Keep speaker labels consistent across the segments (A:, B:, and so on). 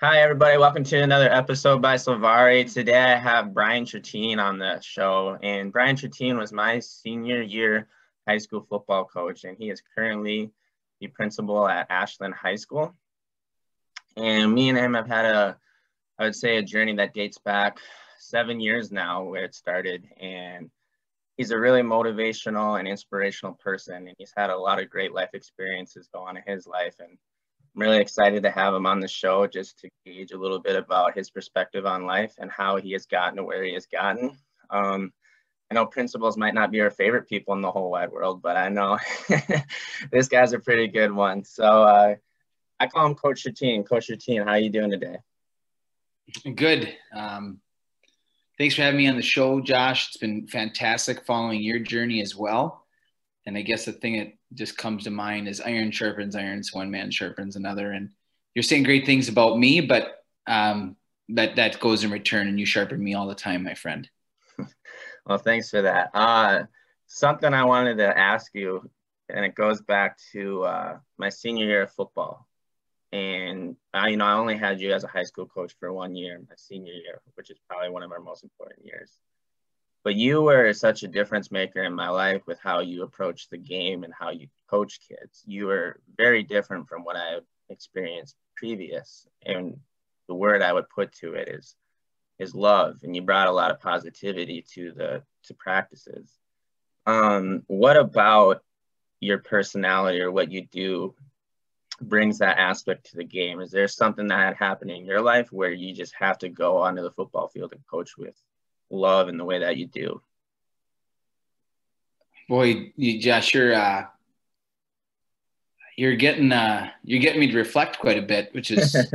A: Hi, everybody. Welcome to another episode by Silvari. Today I have Brian Chertine on the show, and Brian Chertine was my senior year high school football coach, and he is currently the principal at Ashland High School. And me and him have had a, I would say, a journey that dates back seven years now, where it started. And he's a really motivational and inspirational person, and he's had a lot of great life experiences go on in his life. And I'm really excited to have him on the show just to gauge a little bit about his perspective on life and how he has gotten to where he has gotten. Um, I know principals might not be our favorite people in the whole wide world, but I know this guy's a pretty good one. So uh, I call him Coach Chertine. Coach Chertine, how are you doing today?
B: Good. Um, thanks for having me on the show, Josh. It's been fantastic following your journey as well. And I guess the thing that just comes to mind is iron sharpens iron, so one man sharpens another. And you're saying great things about me, but um, that that goes in return, and you sharpen me all the time, my friend.
A: well, thanks for that. Uh, something I wanted to ask you, and it goes back to uh, my senior year of football. And I, you know, I only had you as a high school coach for one year, my senior year, which is probably one of our most important years but you were such a difference maker in my life with how you approach the game and how you coach kids. You were very different from what I experienced previous. And the word I would put to it is is love. And you brought a lot of positivity to the to practices. Um, what about your personality or what you do brings that aspect to the game? Is there something that happened in your life where you just have to go onto the football field and coach with love in the way that you do.
B: Boy, you, Josh, you're uh, you're getting uh, you're getting me to reflect quite a bit, which is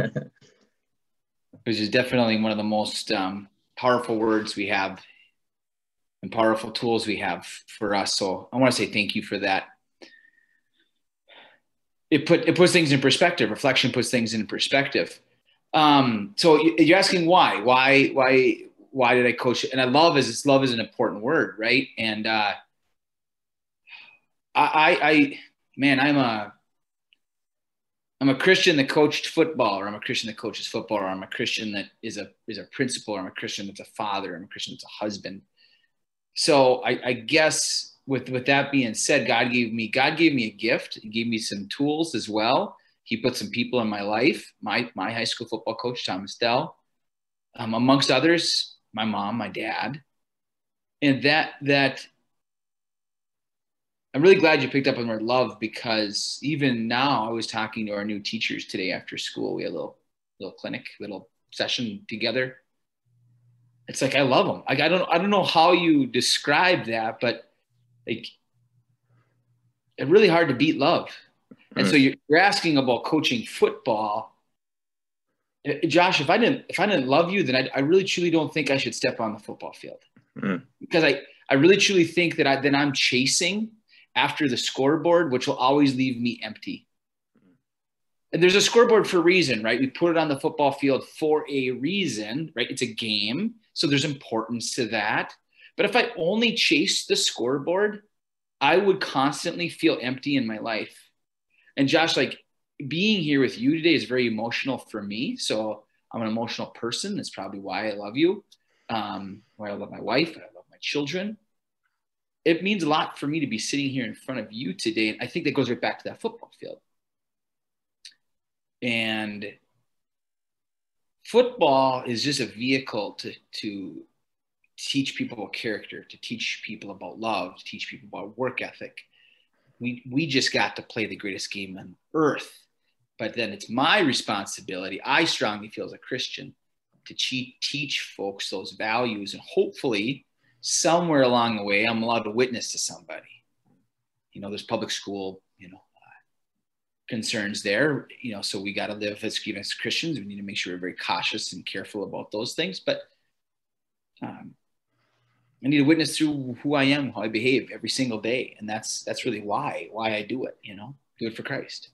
B: which is definitely one of the most um, powerful words we have and powerful tools we have for us. So I want to say thank you for that. It put it puts things in perspective. Reflection puts things in perspective. Um, so you're asking why? Why? Why? Why did I coach? And I love is love is an important word, right? And uh, I, I, I, man, I'm a, I'm a Christian that coached football, or I'm a Christian that coaches football, or I'm a Christian that is a is a principal, or I'm a Christian that's a father, I'm a Christian that's a husband. So I, I guess with with that being said, God gave me God gave me a gift. He gave me some tools as well. He put some people in my life. My my high school football coach Thomas Dell, um, amongst others, my mom, my dad, and that that I'm really glad you picked up on the word love because even now I was talking to our new teachers today after school. We had a little little clinic, little session together. It's like I love them. Like I don't I don't know how you describe that, but like it's really hard to beat love. And so you're, asking about coaching football Josh, if I didn't if I didn't love you, then I, I really truly don't think I should step on the football field mm. because I I really truly think that I then I'm chasing after the scoreboard, which will always leave me empty. And there's a scoreboard for a reason, right? We put it on the football field for a reason, right? It's a game, so there's importance to that. But if I only chase the scoreboard, I would constantly feel empty in my life. And Josh, like being here with you today is very emotional for me. So I'm an emotional person. That's probably why I love you. Um, why I love my wife. I love my children. It means a lot for me to be sitting here in front of you today. And I think that goes right back to that football field. And football is just a vehicle to, to teach people character, to teach people about love, to teach people about work ethic. We, we just got to play the greatest game on earth but then it's my responsibility, I strongly feel as a Christian, to teach folks those values. And hopefully, somewhere along the way, I'm allowed to witness to somebody. You know, there's public school, you know, uh, concerns there, you know, so we got to live as, as Christians. We need to make sure we're very cautious and careful about those things. But um, I need to witness through who I am, how I behave every single day. And that's, that's really why, why I do it, you know, do it for Christ.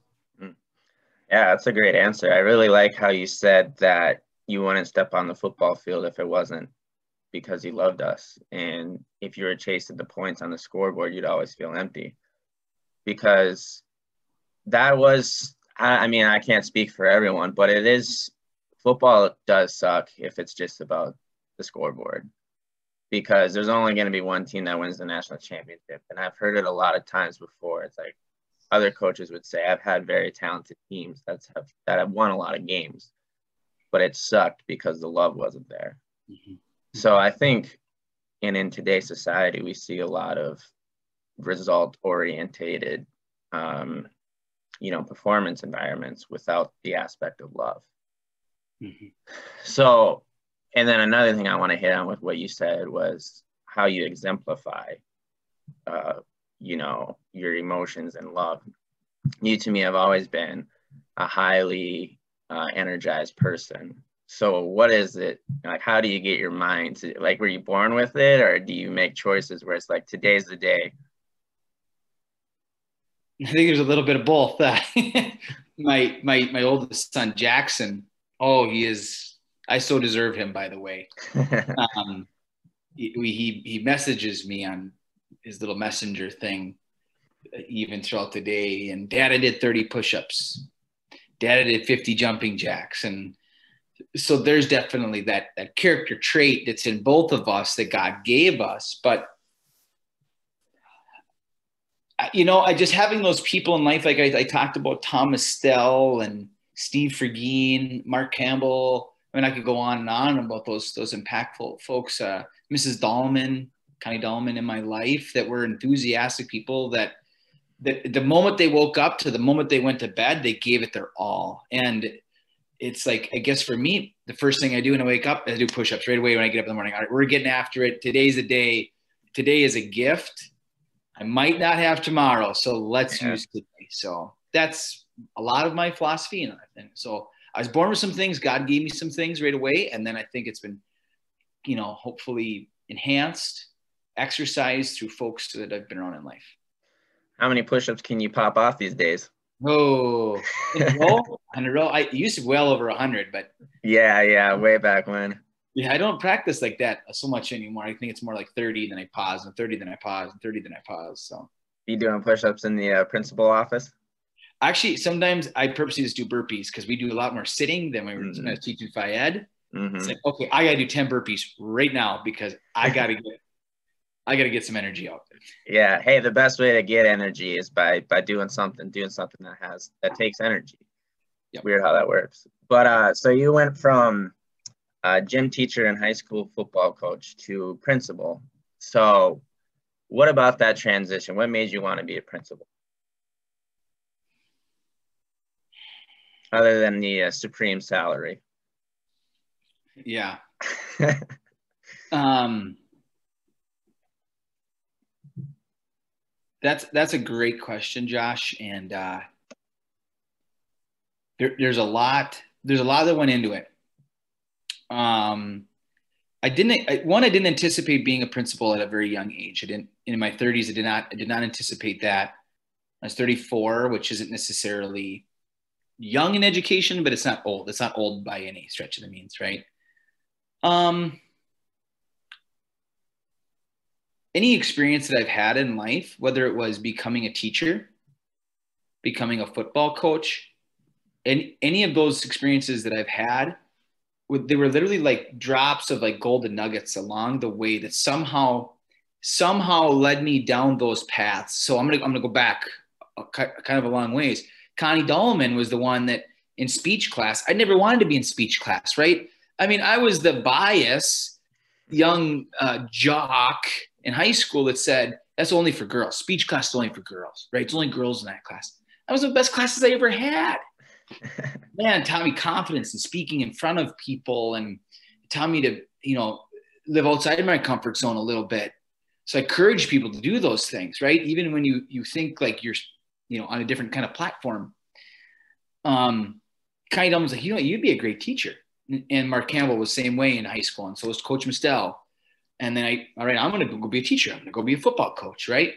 A: Yeah, that's a great answer. I really like how you said that you wouldn't step on the football field if it wasn't because you loved us. And if you were chasing the points on the scoreboard, you'd always feel empty. Because that was, I mean, I can't speak for everyone, but it is football does suck if it's just about the scoreboard because there's only going to be one team that wins the national championship. And I've heard it a lot of times before. It's like other coaches would say, I've had very talented teams that's have, that have won a lot of games, but it sucked because the love wasn't there. Mm-hmm. So I think, and in today's society, we see a lot of result orientated, um, you know, performance environments without the aspect of love. Mm-hmm. So, and then another thing I want to hit on with what you said was how you exemplify, uh, you know, your emotions and love. You to me have always been a highly uh, energized person. So, what is it like? How do you get your mind to like? Were you born with it, or do you make choices where it's like today's the day?
B: I think there's a little bit of both. my my my oldest son Jackson Oh, he is. I so deserve him, by the way. um, he, he he messages me on his little messenger thing, even throughout the day. And Dad, I did 30 push-ups. Dad, I did 50 jumping jacks, and so there's definitely that that character trait that's in both of us that God gave us, but you know, I just having those people in life, like I, I talked about Thomas Stell and Steve Fergine, Mark Campbell. I mean, I could go on and on about those those impactful folks. Uh, Mrs. Dahlman, Connie Dahlman in my life that were enthusiastic people that that the moment they woke up to the moment they went to bed, they gave it their all. And it's like, I guess for me, the first thing I do when I wake up, I do push-ups right away when I get up in the morning. All right, we're getting after it. Today's a day. Today is a gift. I might not have tomorrow, so let's yeah. use today. So that's a lot of my philosophy and everything. So I was born with some things. God gave me some things right away, and then I think it's been, you know, hopefully enhanced, exercised through folks that I've been around in life.
A: How many push-ups can you pop off these days?
B: Oh, in a row, in a row. I used to well over a hundred, but
A: yeah, yeah, way back when.
B: Yeah, I don't practice like that so much anymore. I think it's more like 30, then I pause, and 30, then I pause, and 30, then I pause. So.
A: You doing push-ups in the uh, principal office?
B: Actually, sometimes I purposely just do burpees because we do a lot more sitting than we were mm-hmm. teaching Phy Ed. Mm-hmm. It's like, okay, I gotta do 10 burpees right now because I gotta get I gotta get some energy out.
A: Yeah. Hey, the best way to get energy is by by doing something, doing something that has that takes energy. Yep. Weird how that works. But uh so you went from a gym teacher and high school football coach to principal. So what about that transition? What made you want to be a principal? other than the uh, supreme salary?
B: Yeah. um, that's that's a great question, Josh, and uh, there, there's a lot there's a lot that went into it. Um, I didn't I, one I didn't anticipate being a principal at a very young age. I didn't in my 30s. I did not I did not anticipate that. I was 34, which isn't necessarily young in education, but it's not old. It's not old by any stretch of the means, right? Um, any experience that I've had in life, whether it was becoming a teacher, becoming a football coach, and any of those experiences that I've had, they were literally like drops of like golden nuggets along the way that somehow somehow led me down those paths. So I'm gonna I'm gonna go back kind of a long ways Connie Dahlman was the one that in speech class, I never wanted to be in speech class, right? I mean, I was the bias young uh, jock in high school that said, that's only for girls. Speech class is only for girls, right? It's only girls in that class. That was the best classes I ever had. Man, taught me confidence and speaking in front of people and taught me to, you know, live outside of my comfort zone a little bit. So I encourage people to do those things, right? Even when you you think like you're you know, on a different kind of platform. Um, Connie Dahlman was like, you know, you'd be a great teacher. And Mark Campbell was the same way in high school. And so was Coach Mistel. And then I, all right, I'm going to go be a teacher. I'm going to go be a football coach, right?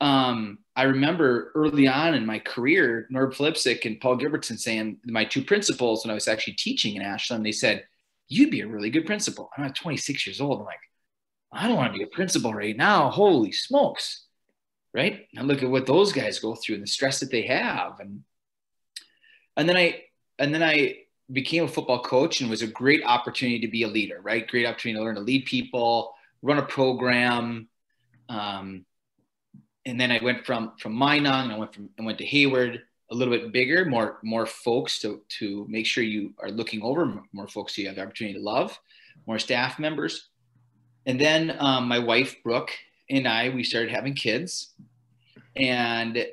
B: Um, I remember early on in my career, Norb Flipsick and Paul Gilbertson saying, my two principals when I was actually teaching in Ashland, they said, you'd be a really good principal. I'm 26 years old. I'm like, I don't want to be a principal right now. Holy smokes right? And look at what those guys go through and the stress that they have. And and then I and then I became a football coach and was a great opportunity to be a leader, right? Great opportunity to learn to lead people, run a program. Um, and then I went from from Minong, I went from I went to Hayward, a little bit bigger, more more folks to to make sure you are looking over more folks so you have the opportunity to love, more staff members. And then um, my wife Brooke and I we started having kids, and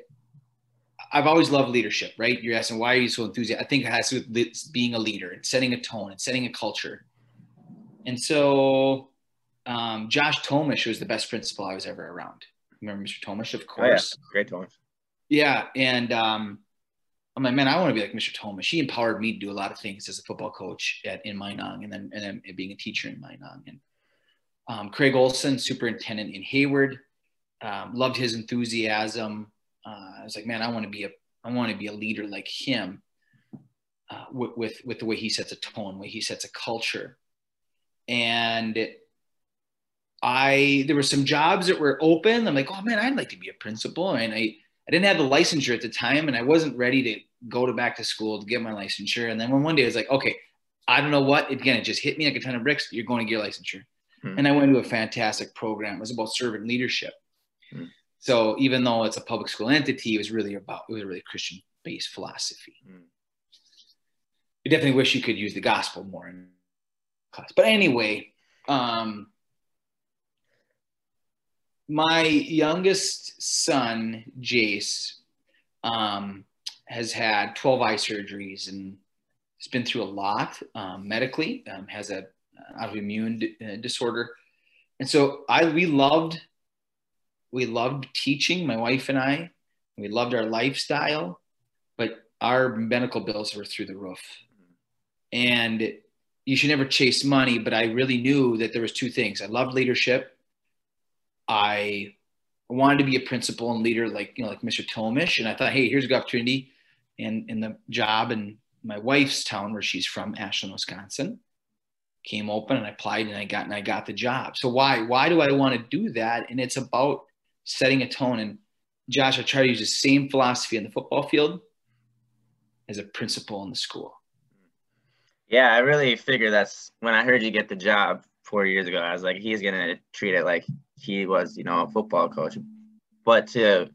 B: I've always loved leadership, right? You're asking why are you so enthusiastic? I think it has to do with being a leader and setting a tone and setting a culture. And so um, Josh Tomish was the best principal I was ever around. Remember Mr. Tomish, of course.
A: Oh, yeah. Great Tomish.
B: Yeah. And um, I'm like, man, I want to be like Mr. Tomish. He empowered me to do a lot of things as a football coach at in Minong and then and then being a teacher in Minong. And um, Craig Olson, superintendent in Hayward, um, loved his enthusiasm uh, I was like, man, I want to be a, I want to be a leader like him, uh, with, with with the way he sets a tone, way he sets a culture, and I there were some jobs that were open. I'm like, oh man, I'd like to be a principal, and I I didn't have the licensure at the time, and I wasn't ready to go to back to school to get my licensure. And then when one day I was like, okay, I don't know what. Again, it just hit me like a ton of bricks. You're going to get licensure, hmm. and I went to a fantastic program. It was about servant leadership. Hmm. So even though it's a public school entity, it was really about it was a really Christian based philosophy. Mm. I definitely wish you could use the gospel more in class. But anyway, um, my youngest son, Jace, um, has had 12 eye surgeries and has been through a lot um, medically, um, has a autoimmune d- uh, disorder. And so I, we loved we loved teaching, my wife and I. We loved our lifestyle, but our medical bills were through the roof. And you should never chase money, but I really knew that there was two things. I loved leadership. I wanted to be a principal and leader like you know like Mr. Tomish, and I thought, hey, here's a good opportunity in in the job in my wife's town where she's from, Ashland, Wisconsin. Came open and I applied and I got and I got the job. So why why do I want to do that? And it's about setting a tone. And Josh, I try to use the same philosophy in the football field as a principal in the school.
A: Yeah, I really figured that's when I heard you get the job four years ago. I was like, he's gonna treat it like he was, you know, a football coach. But to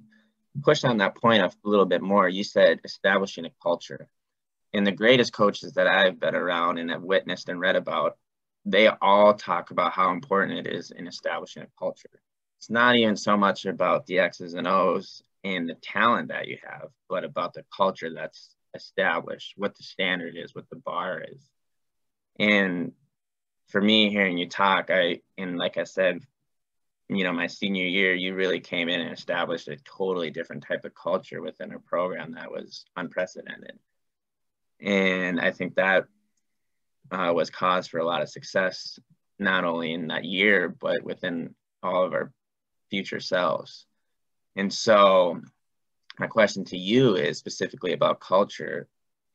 A: push on that point a little bit more, you said establishing a culture. And the greatest coaches that I've been around and have witnessed and read about, they all talk about how important it is in establishing a culture it's not even so much about the X's and O's and the talent that you have, but about the culture that's established, what the standard is, what the bar is. And for me, hearing you talk, I, and like I said, you know, my senior year, you really came in and established a totally different type of culture within a program that was unprecedented. And I think that uh, was cause for a lot of success, not only in that year, but within all of our future selves. And so, my question to you is specifically about culture.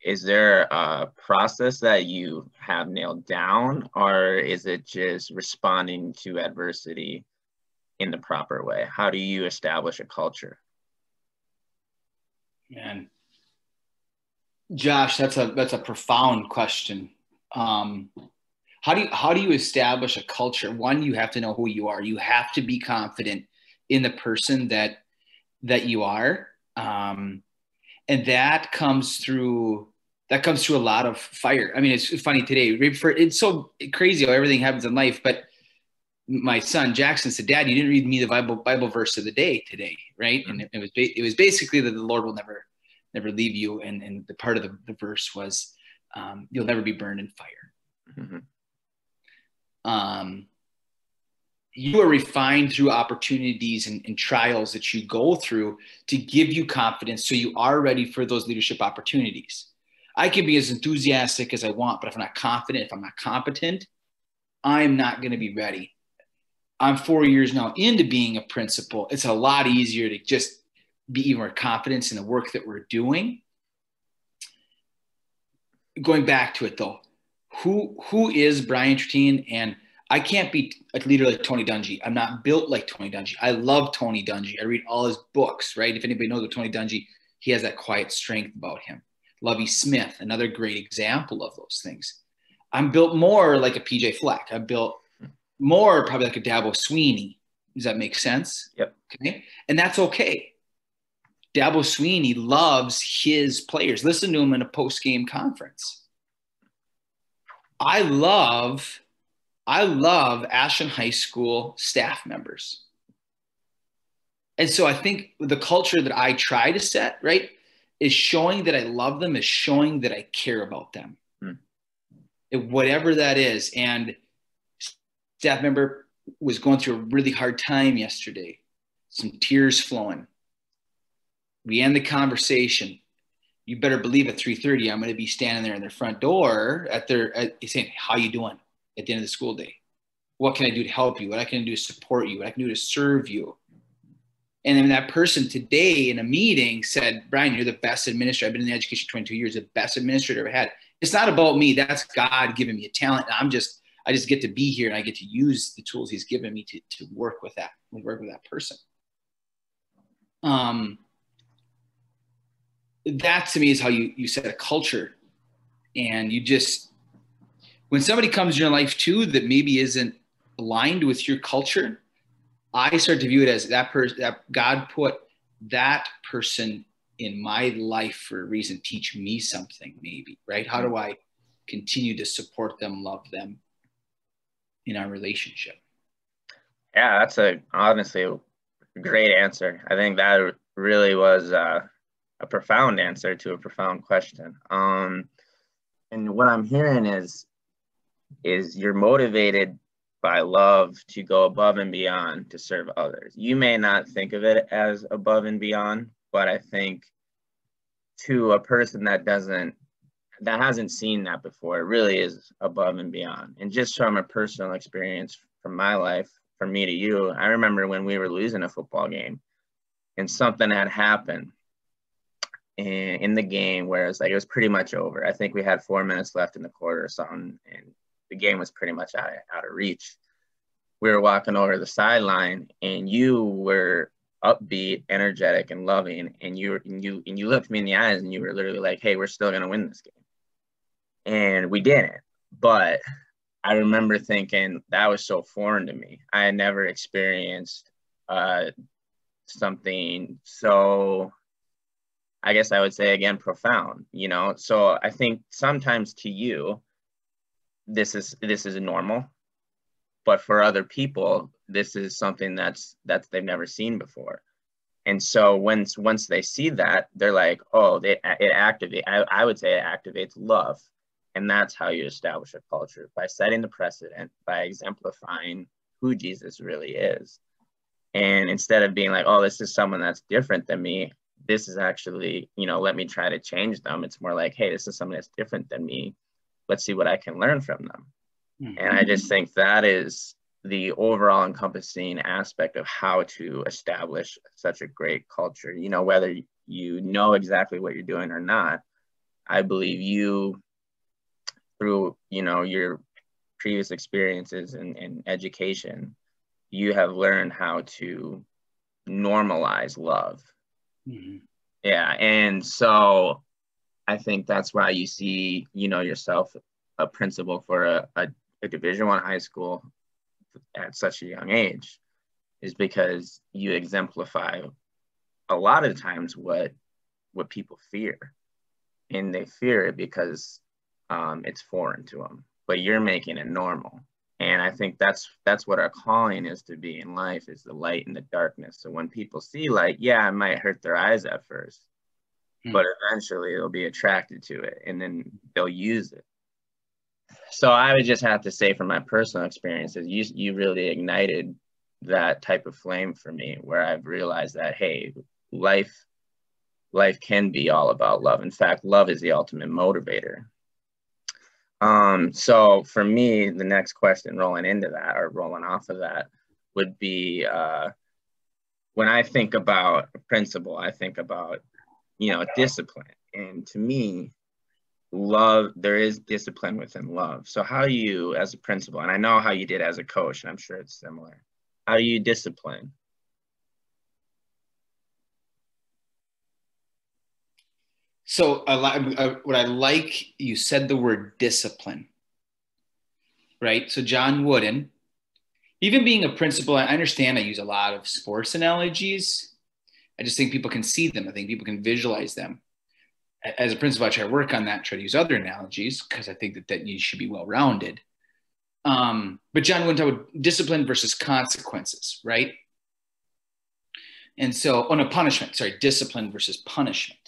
A: Is there a process that you have nailed down, or is it just responding to adversity in the proper way? How do you establish a culture?
B: Man, Josh, that's a that's a profound question. Um, how do you how do you establish a culture? One you have to know who you are. You have to be confident in the person that that you are. Um, and that comes through that comes through a lot of fire. I mean it's funny today it's so crazy how everything happens in life but my son jackson said dad you didn't read me the bible bible verse of the day today right? Mm-hmm. and it, was it was basically that the lord will never never leave you and and the part of the, the verse was um, you'll never be burned in fire. Mm-hmm um, you are refined through opportunities and, and, trials that you go through to give you confidence so you are ready for those leadership opportunities. I can be as enthusiastic as I want, but if I'm not confident, if I'm not competent, I'm not going to be ready. I'm four years now into being a principal. It's a lot easier to just be even more confidence in the work that we're doing. Going back to it though, who who is Brian Tratine? And I can't be a leader like Tony Dungy. I'm not built like Tony Dungy. I love Tony Dungy. I read all his books, right? If anybody knows what Tony Dungy, he has that quiet strength about him. Lovie Smith, another great example of those things. I'm built more like a PJ Fleck. I'm built more probably like a Dabo Swinney. Does that make sense?
A: Yep.
B: Okay. And that's okay. Dabo Swinney loves his players. Listen to him in a post game conference. I love, I love Ashland High School staff members. And so I think the culture that I try to set, right, is showing that I love them, is showing that I care about them. Hmm. Whatever that is. And staff member was going through a really hard time yesterday, some tears flowing. We end the conversation. You better believe at 3:30, I'm going to be standing there in their front door at their at, saying, "How you doing?" At the end of the school day, what can I do to help you? What I can do to support you? What I can do to serve you? And then that person today in a meeting said, Brian, you're the best administrator. I've been in education 22 years, the best administrator I've ever had. It's not about me. That's God giving me a talent. I'm just, I just get to be here and I get to use the tools he's given me to, to work with that, work with that person. Um, that to me is how you, you set a culture and you just, when somebody comes in your life too, that maybe isn't aligned with your culture, I start to view it as that person that God put that person in my life for a reason, teach me something, maybe, right? How do I continue to support them, love them in our relationship?
A: Yeah, that's a honestly a great answer. I think that really was uh, a profound answer to a profound question. Um, and what I'm hearing is is you're motivated by love to go above and beyond to serve others. You may not think of it as above and beyond, but I think to a person that doesn't that hasn't seen that before, it really is above and beyond. And just from a personal experience from my life, from me to you, I remember when we were losing a football game and something had happened in, in the game where it's like it was pretty much over. I think we had four minutes left in the quarter or something, and the game was pretty much out of, out of reach. We were walking over the sideline, and you were upbeat, energetic, and loving, and you and you and you looked me in the eyes, and you were literally like, "Hey, we're still gonna win this game," and we didn't. But I remember thinking that was so foreign to me. I had never experienced uh, something so I guess I would say again profound, you know. So I think sometimes to you, this is this is normal. But for other people this is something that's that's they've never seen before. And so once once they see that they're like oh they, it activate I, I would say it activates love. And that's how you establish a culture by setting the precedent by exemplifying who jesus really is. And instead of being like oh this is someone that's different than me this is actually you know let me try to change them it's more like hey this is someone that's different than me let's see what I can learn from them. Mm-hmm. And I just think that is the overall encompassing aspect of how to establish such a great culture. You know, whether you know exactly what you're doing or not, I believe you, through you know your previous experiences and, and education, you have learned how to normalize love. Mm-hmm. Yeah, and so I think that's why you see, you know, yourself a principal for a, a, a Division One high school at such a young age, is because you exemplify a lot of times what what people fear, and they fear it because um, it's foreign to them. But you're making it normal, and I think that's that's what our calling is to be in life is the light in the darkness. So when people see light, yeah, it might hurt their eyes at first Hmm. but eventually they'll be attracted to it and then they'll use it. So I would just have to say from my personal experiences, you you really ignited that type of flame for me where I've realized that hey, life life can be all about love. In fact, love is the ultimate motivator. Um, so for me, the next question rolling into that or rolling off of that would be uh, when I think about a principle, I think about you know, discipline. And to me, love, there is discipline within love. So how do you as a principal, and I know how you did as a coach, and I'm sure it's similar. How do you discipline?
B: So I, I, what I like, you said the word discipline, right? So John Wooden, even being a principal, I understand I use a lot of sports analogies. I just think people can see them. I think people can visualize them. As a principal, I try to work on that, try to use other analogies because I think that, that you should be well rounded. Um, but John Wooden about discipline versus consequences, right? And so, on a punishment, sorry, discipline versus punishment.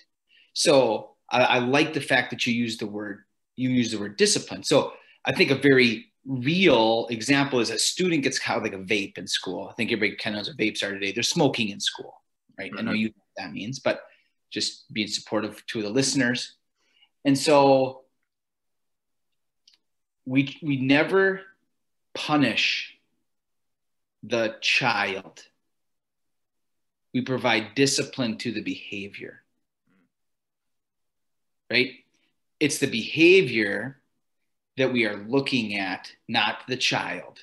B: So I, I like the fact that you use the word you use the word discipline. So I think a very real example is a student gets kind of like a vape in school. I think everybody kind of knows what vapes are today. They're smoking in school, right? Mm-hmm. I know mm-hmm. you know what that means, but just being supportive to the listeners. And so we we never punish the child. We provide discipline to the behavior right? It's the behavior that we are looking at, not the child.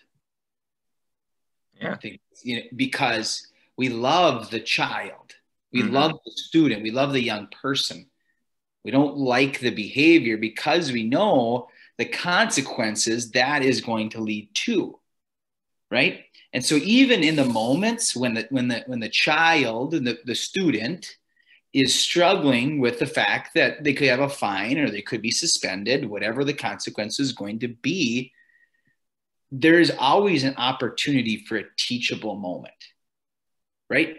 A: Yeah. I think,
B: you know, because we love the child, we mm-hmm. love the student, we love the young person. We don't like the behavior because we know the consequences that is going to lead to, right? And so even in the moments when the when the when the child and the, the student is struggling with the fact that they could have a fine or they could be suspended, whatever the consequence is going to be, there is always an opportunity for a teachable moment, right?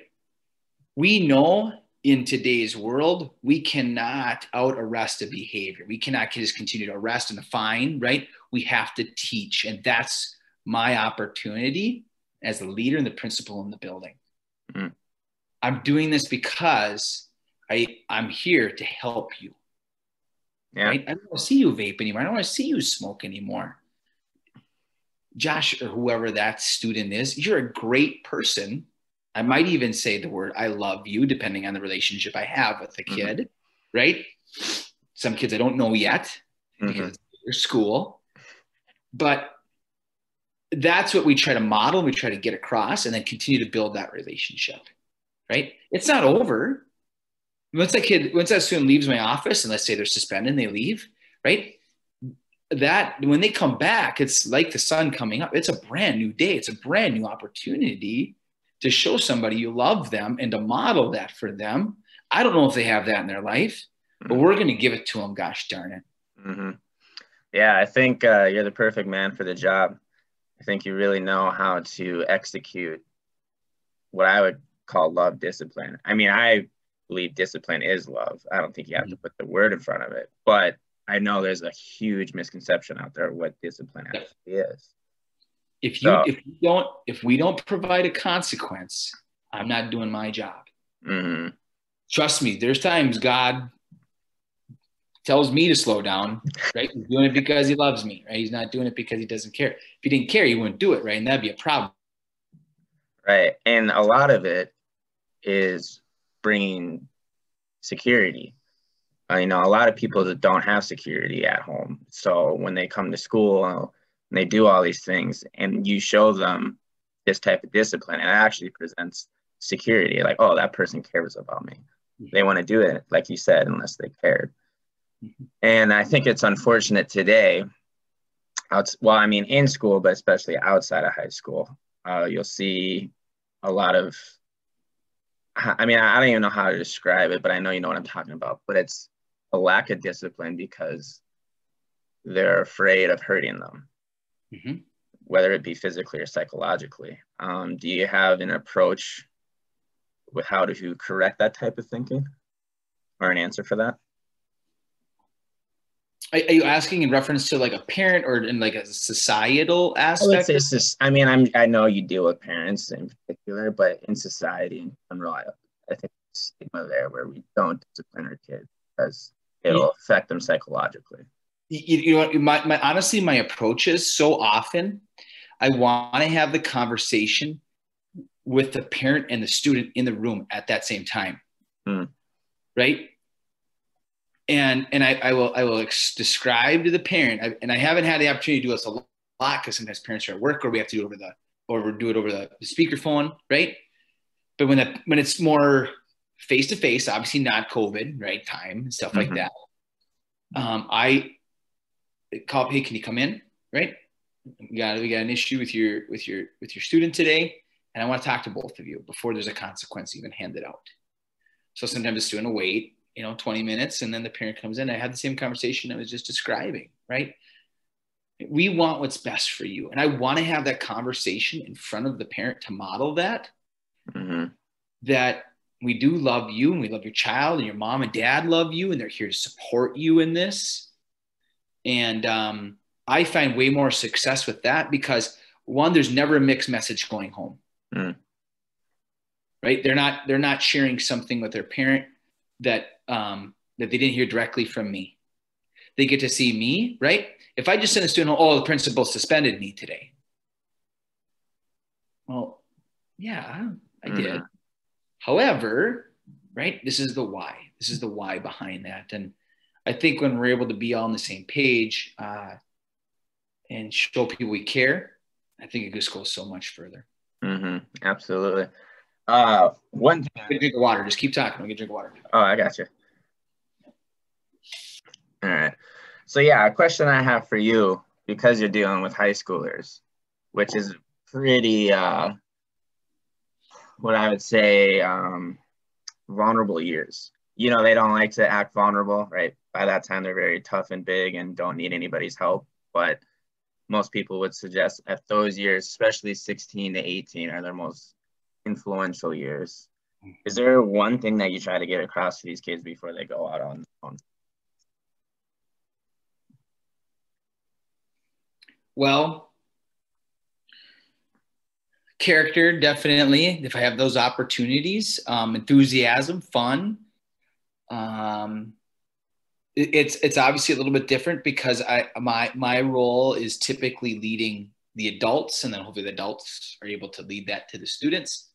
B: We know in today's world, we cannot out arrest a behavior. We cannot just continue to arrest and a fine, right? We have to teach. And that's my opportunity as the leader and the principal in the building. Mm-hmm. I'm doing this because I I'm here to help you. Yeah. Right? I don't want to see you vape anymore. I don't want to see you smoke anymore. Josh or whoever that student is, you're a great person. I might even say the word I love you, depending on the relationship I have with the mm-hmm. kid, mm-hmm. right? Some kids I don't know yet mm-hmm. because they're school. But that's what we try to model, we try to get across, and then continue to build that relationship. Right? It's not over once that kid, once that student leaves my office, and let's say they're suspended and they leave, right? That when they come back, it's like the sun coming up. It's a brand new day. It's a brand new opportunity to show somebody you love them and to model that for them. I don't know if they have that in their life, but mm-hmm. we're going to give it to them. Gosh darn it.
A: Mm-hmm. Yeah, I think uh, you're the perfect man for the job. I think you really know how to execute what I would call love discipline. I mean, I believe discipline is love. I don't think you have to put the word in front of it, but I know there's a huge misconception out there what discipline actually is.
B: If you so, if you don't if we don't provide a consequence, I'm not doing my job. Mm-hmm. Trust me, there's times God tells me to slow down, right? He's doing it because he loves me, right? He's not doing it because he doesn't care. If he didn't care, he wouldn't do it, right? And that'd be a problem.
A: Right. And a lot of it is bringing security. Uh, you know, a lot of people that don't have security at home. So when they come to school and they do all these things and you show them this type of discipline, it actually presents security. Like, oh, that person cares about me. Mm-hmm. They want to do it, like you said, unless they cared. Mm-hmm. And I think it's unfortunate today. Out, well, I mean, in school, but especially outside of high school, uh, you'll see a lot of I mean, I don't even know how to describe it, but I know you know what I'm talking about. But it's a lack of discipline because they're afraid of hurting them, mm-hmm. whether it be physically or psychologically. Um, do you have an approach with how to correct that type of thinking or an answer for that?
B: Are, you asking in reference to like a parent or in like a societal aspect?
A: I, say, I mean, I'm I know you deal with parents in particular, but in society in general, I, I think stigma there where we don't discipline our kids because it'll yeah. affect them psychologically.
B: You, you know, my, my honestly, my approach is so often I want to have the conversation with the parent and the student in the room at that same time. Hmm. Right and and I, I will I will ex- describe to the parent, I, and I haven't had the opportunity to do this a lot because sometimes parents are at work or we have to do it over the or do it over the, the speakerphone, right? But when that when it's more face to face, obviously not COVID, right? Time and stuff like
A: Mhm.
B: that. Um, I call, hey, can you come in? Right? We got we got an issue with your with your with your student today, and I want to talk to both of you before there's a consequence even handed out. So sometimes the student will wait, you know, 20 minutes, and then the parent comes in. I had the same conversation I was just describing, right? We want what's best for you, and I want to have that conversation in front of the parent to model that
A: Mhm.
B: that we do love you and we love your child and your mom and dad love you and they're here to support you in this and um, i find way more success with that because one there's never a mixed message going home
A: Mm.
B: right they're not they're not sharing something with their parent that um, that they didn't hear directly from me they get to see me right if i just send a student oh the principal suspended me today well yeah i did
A: Mhm.
B: However, right, this is the why. This is the why behind that. And I think when we're able to be all on the same page uh, and show people we care, I think it just goes so much further.
A: Mm-hmm. Absolutely. Uh, one thing.
B: Get a drink of water. Just keep talking. I'll get a drink of water.
A: Oh, I got you. All right. So yeah, a question I have for you because you're dealing with high schoolers, which is pretty uh what I would say um vulnerable years. You know, they don't like to act vulnerable, right? By that time they're very tough and big and don't need anybody's help, but most people would suggest at those years, especially 16 to 18 are their most influential years. Is there one thing that you try to get across to these kids before they go out on on?
B: Well, character definitely. If I have those opportunities, um, enthusiasm, fun. Um, it's it's obviously a little bit different because I my my role is typically leading the adults, and then hopefully the adults are able to lead that to the students.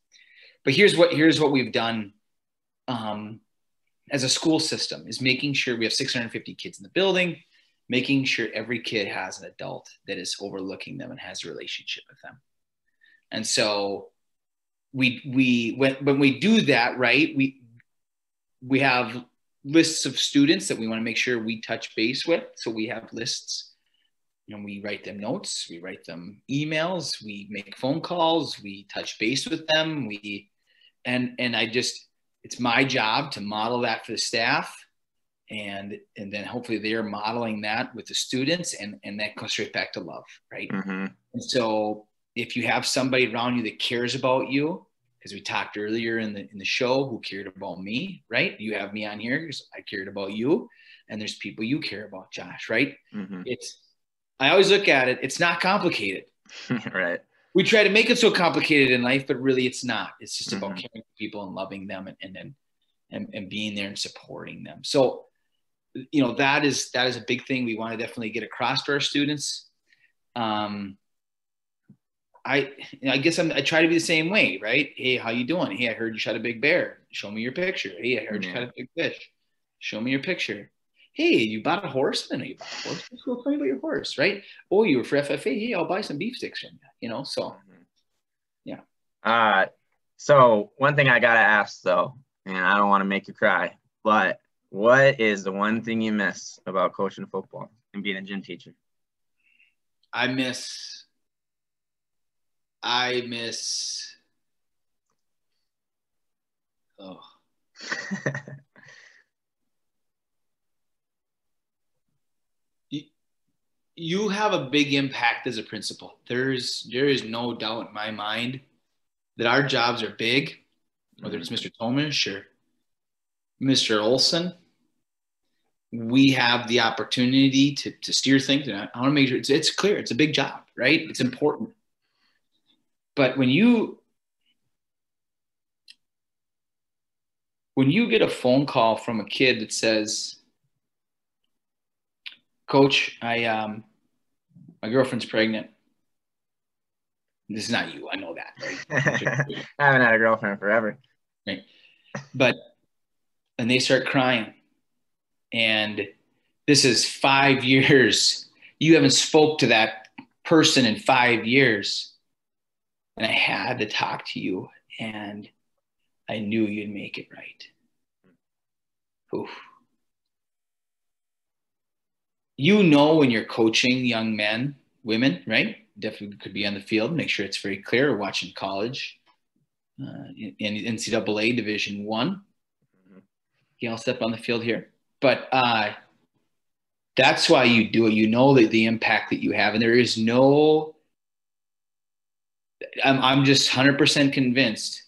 B: But here's what here's what we've done um, as a school system is making sure we have 650 kids in the building making sure every kid has an adult that is overlooking them and has a relationship with them. And so we we when when we do that, right, we we have lists of students that we want to make sure we touch base with. So we have lists and we write them notes, we write them emails, we make phone calls, we touch base with them, we and and I just it's my job to model that for the staff and and then hopefully they're modeling that with the students and and that goes straight back to love right
A: Mm-hmm.
B: and so if you have somebody around you that cares about you because we talked earlier in the in the show who cared about me right you have me on here because i cared about you and there's people you care about josh right
A: Mm-hmm.
B: it's i always look at it it's not complicated
A: right.
B: We try to make it so complicated in life, but really it's not. It's just about
A: Mhm.
B: caring for people and loving them and and, and and and being there and supporting them. So, you know, that is that is a big thing we want to definitely get across to our students. Um, I I guess I'm, I try to be the same way, right? Hey, how you doing? Hey, I heard you shot a big bear. Show me your picture. Hey, I heard you
A: Yeah.
B: caught a big fish. Show me your picture. Hey, you bought a horse? I know you bought a horse. Let's go tell me about your horse, right? Oh, you were for FFA. Hey, I'll buy some beef sticks from you. You know, so Yeah.
A: Uh, so one thing I gotta ask though, and I don't want to make you cry, but what is the one thing you miss about coaching football and being a gym teacher?
B: I miss. I miss. Oh, you have a big impact as a principal. There's there is no doubt in my mind that our jobs are big, whether it's Mr. Tomish or Mr. Olson. We have the opportunity to, to steer things, and I, I want to make sure it's, it's clear. It's a big job, right? It's important. But when you when you get a phone call from a kid that says, Coach, I um, my girlfriend's pregnant. This is not you. I know that, right?
A: I haven't had a girlfriend forever.
B: but and they start crying, and this is five years. You haven't spoke to that person in five years, and I had to talk to you, and I knew you'd make it right. Oof. You know when you're coaching young men, women, right? Definitely could be on the field. Make sure it's very clear. Or watching college uh, in, in NCAA Division One. Okay, I'll step on the field here, but uh, that's why you do it. You know that the impact that you have, and there is no. I'm I'm just hundred percent convinced.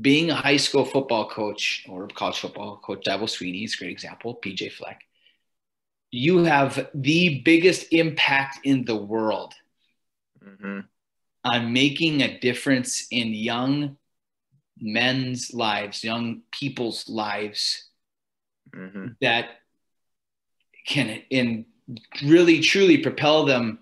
B: Being a high school football coach or college football coach, Dabo Swinney is a great example. PJ Fleck, you have the biggest impact in the world mm-hmm. on making a difference in young men's lives, young people's lives mm-hmm. that can in really truly propel them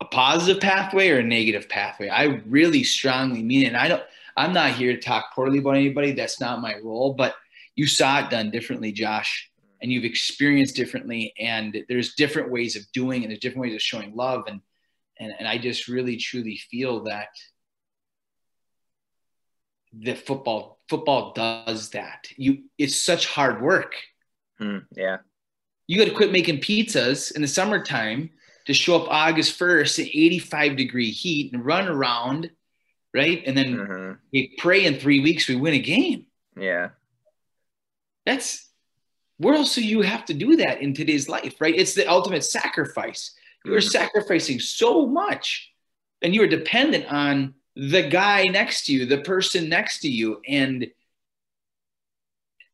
B: a positive pathway or a negative pathway. I really strongly mean it. And I don't I'm not here to talk poorly about anybody. That's not my role, but you saw it done differently, Josh, and you've experienced differently. And there's different ways of doing and there's different ways of showing love. And and, and I just really truly feel that the football football does that. You it's such hard work.
A: Mm, yeah.
B: You got to quit making pizzas in the summertime to show up August 1st at 85 degree heat and run around, right? And then mm-hmm. we pray in three weeks we win a game.
A: Yeah.
B: That's where else do you have to do that in today's life, right? It's the ultimate sacrifice. You're mm-hmm. sacrificing so much and you are dependent on the guy next to you, the person next to you. And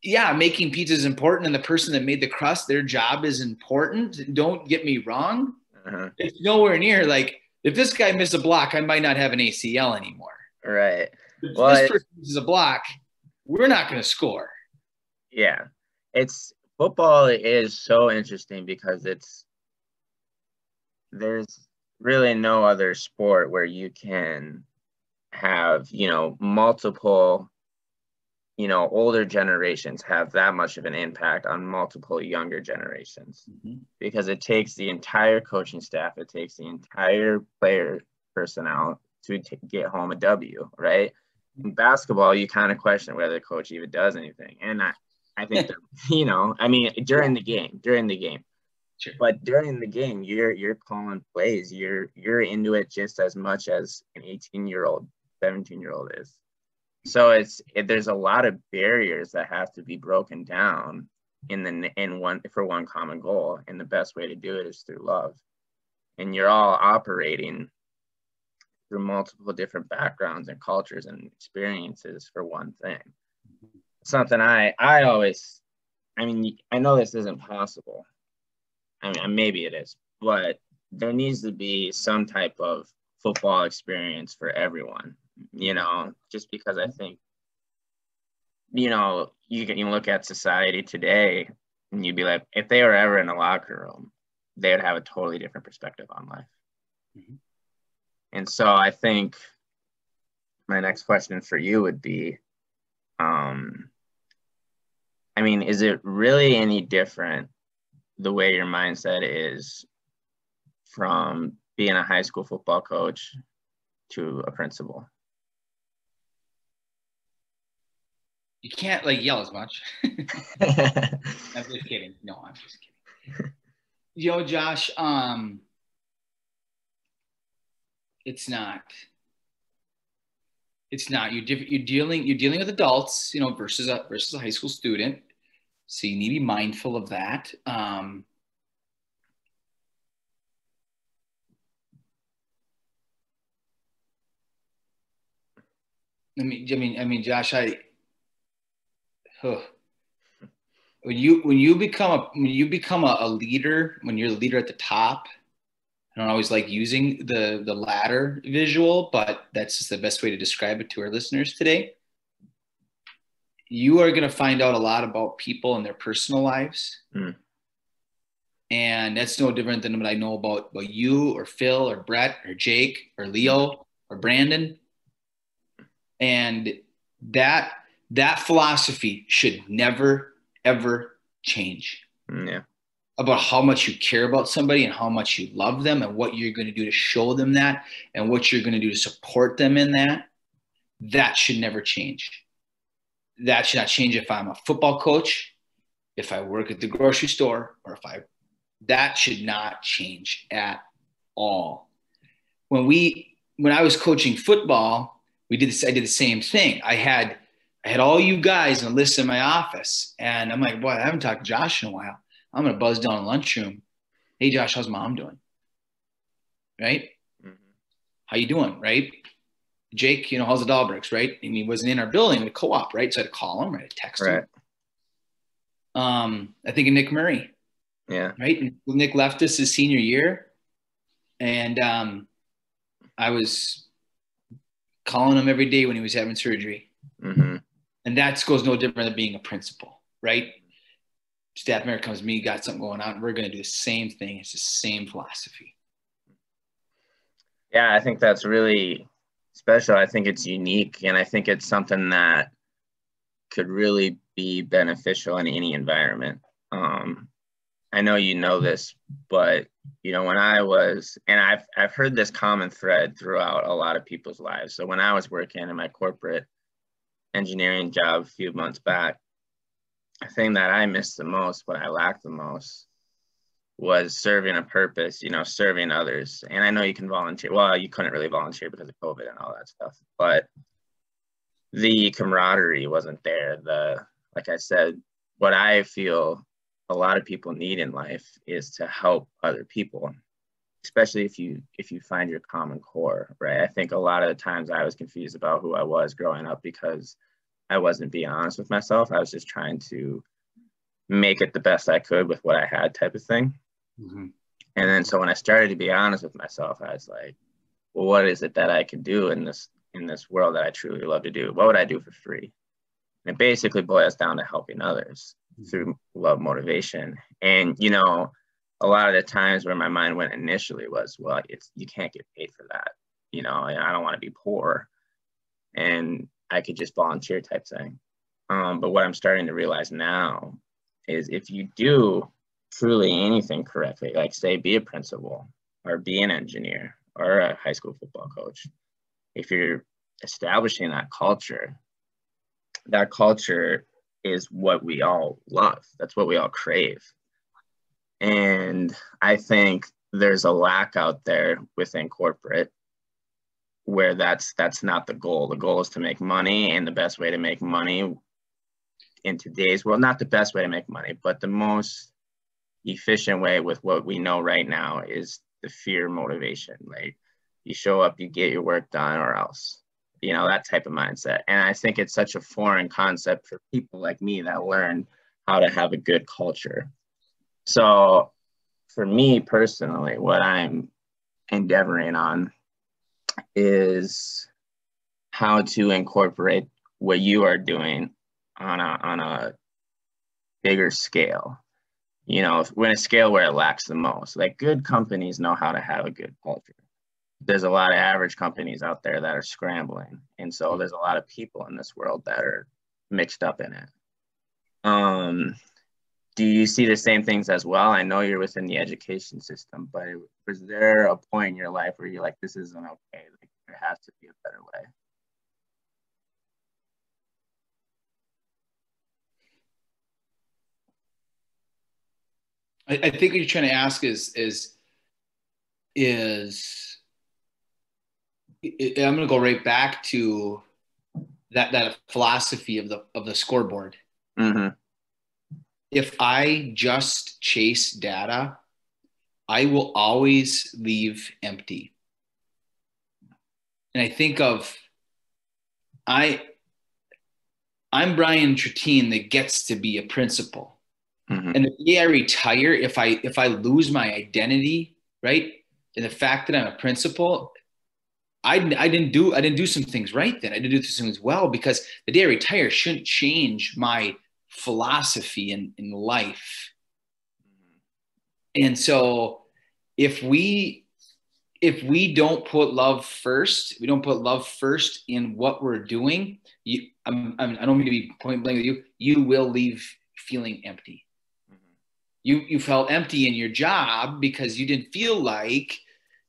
B: yeah, making pizza is important. And the person that made the crust, their job is important. Don't get me wrong. Uh-huh. It's nowhere near like if this guy missed a block, I might not have an ACL anymore.
A: Right.
B: If well, this person misses a block, we're not going to score.
A: Yeah. It's football is so interesting because it's there's really no other sport where you can have you know multiple you know older generations have that much of an impact on multiple younger generations. Mm-hmm. because it takes the entire coaching staff it takes the entire player personnel to t- get home a w right? In basketball you kind of question whether the coach even does anything. And i i think you know i mean during the game during the game Sure. But during the game, you're you're calling plays. You're you're into it just as much as an 18 year old 17 year old is. So it's it, there's a lot of barriers that have to be broken down in the in one for one common goal, and the best way to do it is through love. And you're all operating through multiple different backgrounds and cultures and experiences for one thing. Something I I always, I mean, I know this isn't possible. I mean, maybe it is, but there needs to be some type of football experience for everyone you know, just because I think, you know, you can you look at society today and you'd be like, if they were ever in a locker room, they would have a totally different perspective on life. Mm-hmm. And so I think my next question for you would be, um, I mean, is it really any different the way your mindset is from being a high school football coach to a principal?
B: you can't like yell as much. I'm just kidding. No, I'm just kidding. Yo, Josh, um, it's not. It's not. You're you're dealing you're dealing with adults, you know, versus a versus a high school student. So you need to be mindful of that. Um, I mean, I mean, I mean, Josh, I huh. when you when you become a when you become a, a leader when you're the leader at the top I don't always like using the the ladder visual, but that's just the best way to describe it to our listeners today. You are going to find out a lot about people and their personal lives. Mm. And that's no different than what I know about, about you or Phil or Brett or Jake or Leo or Brandon. And that that philosophy should never, ever change.
A: Mm, yeah.
B: About how much you care about somebody and how much you love them and what you're going to do to show them that and what you're going to do to support them in that. That should never change. that should not change if I'm a football coach, if I work at the grocery store, or if I that should not change at all. When we when I was coaching football, we did this, I did the same thing. I had I had all you guys on a list in my office, and I'm like, boy, I haven't talked to Josh in a while. I'm gonna buzz down in lunchroom. Hey Josh, how's mom doing? Right? Mm-hmm. How you doing? Right? Jake, you know, how's the Dahlbergs, right? And he wasn't in our building, the co-op, right? So I had to call him, right? I text right. him. Um, I think of Nick Murray.
A: Yeah.
B: Right. Nick left us his senior year. And um, I was calling him every day when he was having surgery. Mm-hmm. And that goes no different than being a principal, right? Staff member comes me, got something going on. We're going to do the same thing. It's the same philosophy.
A: Yeah, I think that's really special. I think it's unique, and I think it's something that could really be beneficial in any environment. Um, I know you know this, but you know when I was, and I've I've heard this common thread throughout a lot of people's lives. So when I was working in my corporate engineering job a few months back, thing that I missed the most, what I lacked the most, was serving a purpose, you know, serving others. And I know you can volunteer. Well, you couldn't really volunteer because of COVID and all that stuff, but the camaraderie wasn't there. The, like I said, what I feel a lot of people need in life is to help other people, especially if you if you find your common core, right? I think a lot of the times I was confused about who I was growing up because I wasn't being honest with myself. I was just trying to make it the best I could with what I had, type of thing. Mm-hmm. And then so when I started to be honest with myself, I was like, well, what is it that I can do in this in this world that I truly love to do? What would I do for free? And it basically boils down to helping others mm-hmm. through love motivation. And you know, a lot of the times where my mind went initially was, well, it's you can't get paid for that. You know, I don't want to be poor. And I could just volunteer type thing. Um, but what I'm starting to realize now is if you do truly anything correctly, like say be a principal or be an engineer or a high school football coach, if you're establishing that culture, that culture is what we all love. That's what we all crave. And I think there's a lack out there within corporate where that's that's not the goal. The goal is to make money and the best way to make money in today's world, not the best way to make money, but the most efficient way with what we know right now is the fear motivation. Like you show up, you get your work done, or else, you know, that type of mindset. And I think it's such a foreign concept for people like me that learn how to have a good culture. So for me personally, what I'm endeavoring on is how to incorporate what you are doing on a on a bigger scale you know, when a scale where it lacks the most. Like good companies know how to have a good culture. There's a lot of average companies out there that are scrambling. And so there's a lot of people in this world that are mixed up in it. Um, do you see the same things as well? I know you're within the education system, but was there a point in your life where you're like, this isn't okay? Like there has to be a better way.
B: I, I think what you're trying to ask is is is I'm going to go right back to that that philosophy of the of the scoreboard. Mm-hmm. If I just chase data, I will always leave empty. And I think of I I'm Brian Tratine that gets to be a principal. Mm-hmm. And the day I retire, if I if I lose my identity, right, and the fact that I'm a principal, I, I didn't do I didn't do some things right then. I didn't do some things well because the day I retire shouldn't change my philosophy in, in life. Mm-hmm. And so if we if we don't put love first, we don't put love first in what we're doing, you, I'm, I'm, I do not mean to be point blank with you, you will leave feeling empty mm-hmm. you you felt empty in your job because you didn't feel like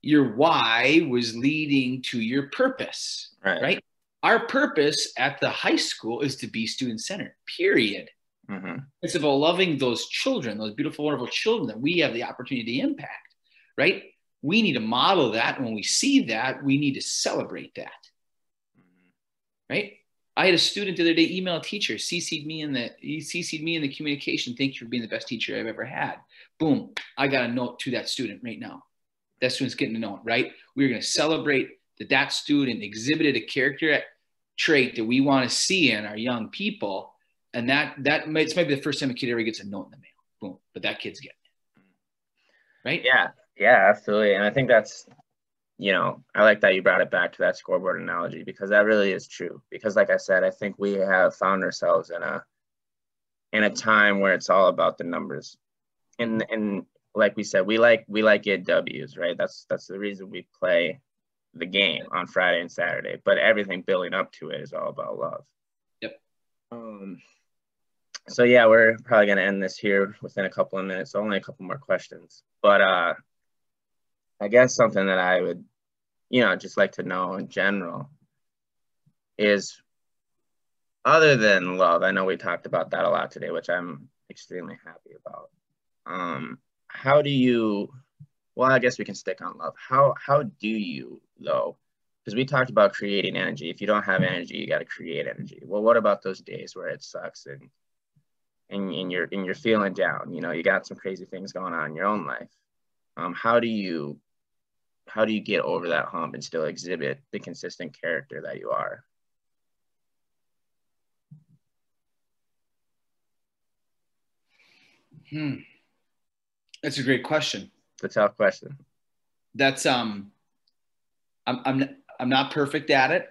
B: your why was leading to your purpose right, right? Our purpose at the high school is to be student centered, period.
A: Mm-hmm.
B: It's about loving those children, those beautiful, wonderful children that we have the opportunity to impact, right? We need to model that. And when we see that, we need to celebrate that, right? I had a student the other day email a teacher, CC'd me in the he CC'd me in the communication. Thank you for being the best teacher I've ever had. Boom. I got a note to that student right now. That student's getting a note, right? We're going to celebrate that that student exhibited a character trait that we want to see in our young people. And that that might, it's maybe the first time a kid ever gets a note in the mail. Boom. But that kid's getting it. Right?
A: Yeah. Yeah, absolutely. And I think that's you know, I like that you brought it back to that scoreboard analogy because that really is true. Because like I said, I think we have found ourselves in a in a time where it's all about the numbers. And and like we said, we like we like get W's, right? That's that's the reason we play the game on Friday and Saturday. But everything building up to it is all about love.
B: Yep.
A: Um so yeah, we're probably gonna end this here within a couple of minutes. Only a couple more questions. But uh I guess something that I would, you know, just like to know in general is other than love, I know we talked about that a lot today, which I'm extremely happy about. Um, how do you, well, I guess we can stick on love. How, how do you though? Because we talked about creating energy. If you don't have energy, you got to create energy. Well, what about those days where it sucks and, and, and you're, and you're feeling down, you know, you got some crazy things going on in your own life. Um, how do you how do you get over that hump and still exhibit the consistent character that you are?
B: Hmm. That's a great question.
A: It's a tough question.
B: That's um, I'm I'm I'm not perfect at it.